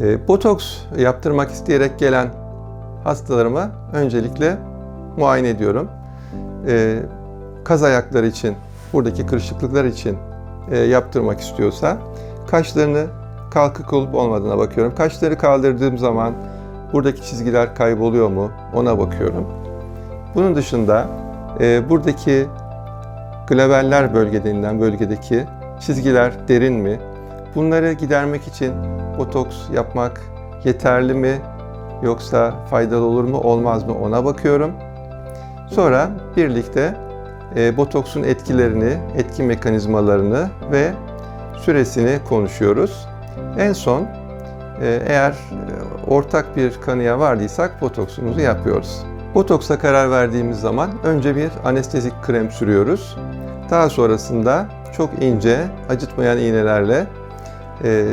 E, botoks yaptırmak isteyerek gelen hastalarıma öncelikle muayene ediyorum. E, kaz ayakları için, buradaki kırışıklıklar için e, yaptırmak istiyorsa kaşlarını kalkık olup olmadığına bakıyorum. Kaşları kaldırdığım zaman buradaki çizgiler kayboluyor mu ona bakıyorum. Bunun dışında e, buradaki glabeller bölge denilen bölgedeki çizgiler derin mi? Bunları gidermek için botoks yapmak yeterli mi? Yoksa faydalı olur mu olmaz mı ona bakıyorum. Sonra birlikte e, botoksun etkilerini, etki mekanizmalarını ve süresini konuşuyoruz. En son e, eğer ortak bir kanıya vardıysak botoksumuzu yapıyoruz. Botoksa karar verdiğimiz zaman önce bir anestezik krem sürüyoruz. Daha sonrasında çok ince, acıtmayan iğnelerle e,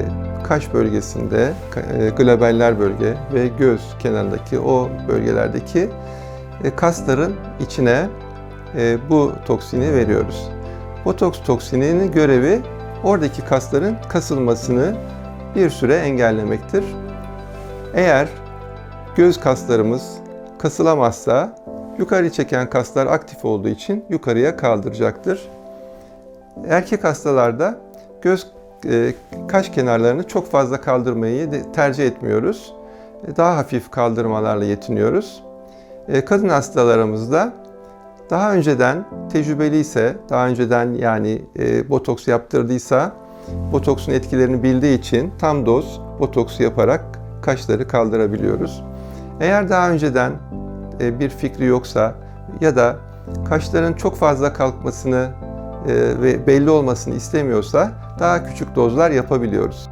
kaş bölgesinde, e, globeller bölge ve göz kenarındaki o bölgelerdeki e, kasların içine e, bu toksini veriyoruz. Botoks toksininin görevi oradaki kasların kasılmasını bir süre engellemektir. Eğer göz kaslarımız kasılamazsa yukarı çeken kaslar aktif olduğu için yukarıya kaldıracaktır. Erkek hastalarda göz kaş kenarlarını çok fazla kaldırmayı tercih etmiyoruz. E, Daha hafif kaldırmalarla yetiniyoruz. E, Kadın hastalarımızda daha önceden tecrübeliyse, daha önceden yani e, botoks yaptırdıysa, botoksun etkilerini bildiği için tam doz botoks yaparak kaşları kaldırabiliyoruz. Eğer daha önceden e, bir fikri yoksa ya da kaşların çok fazla kalkmasını e, ve belli olmasını istemiyorsa daha küçük dozlar yapabiliyoruz.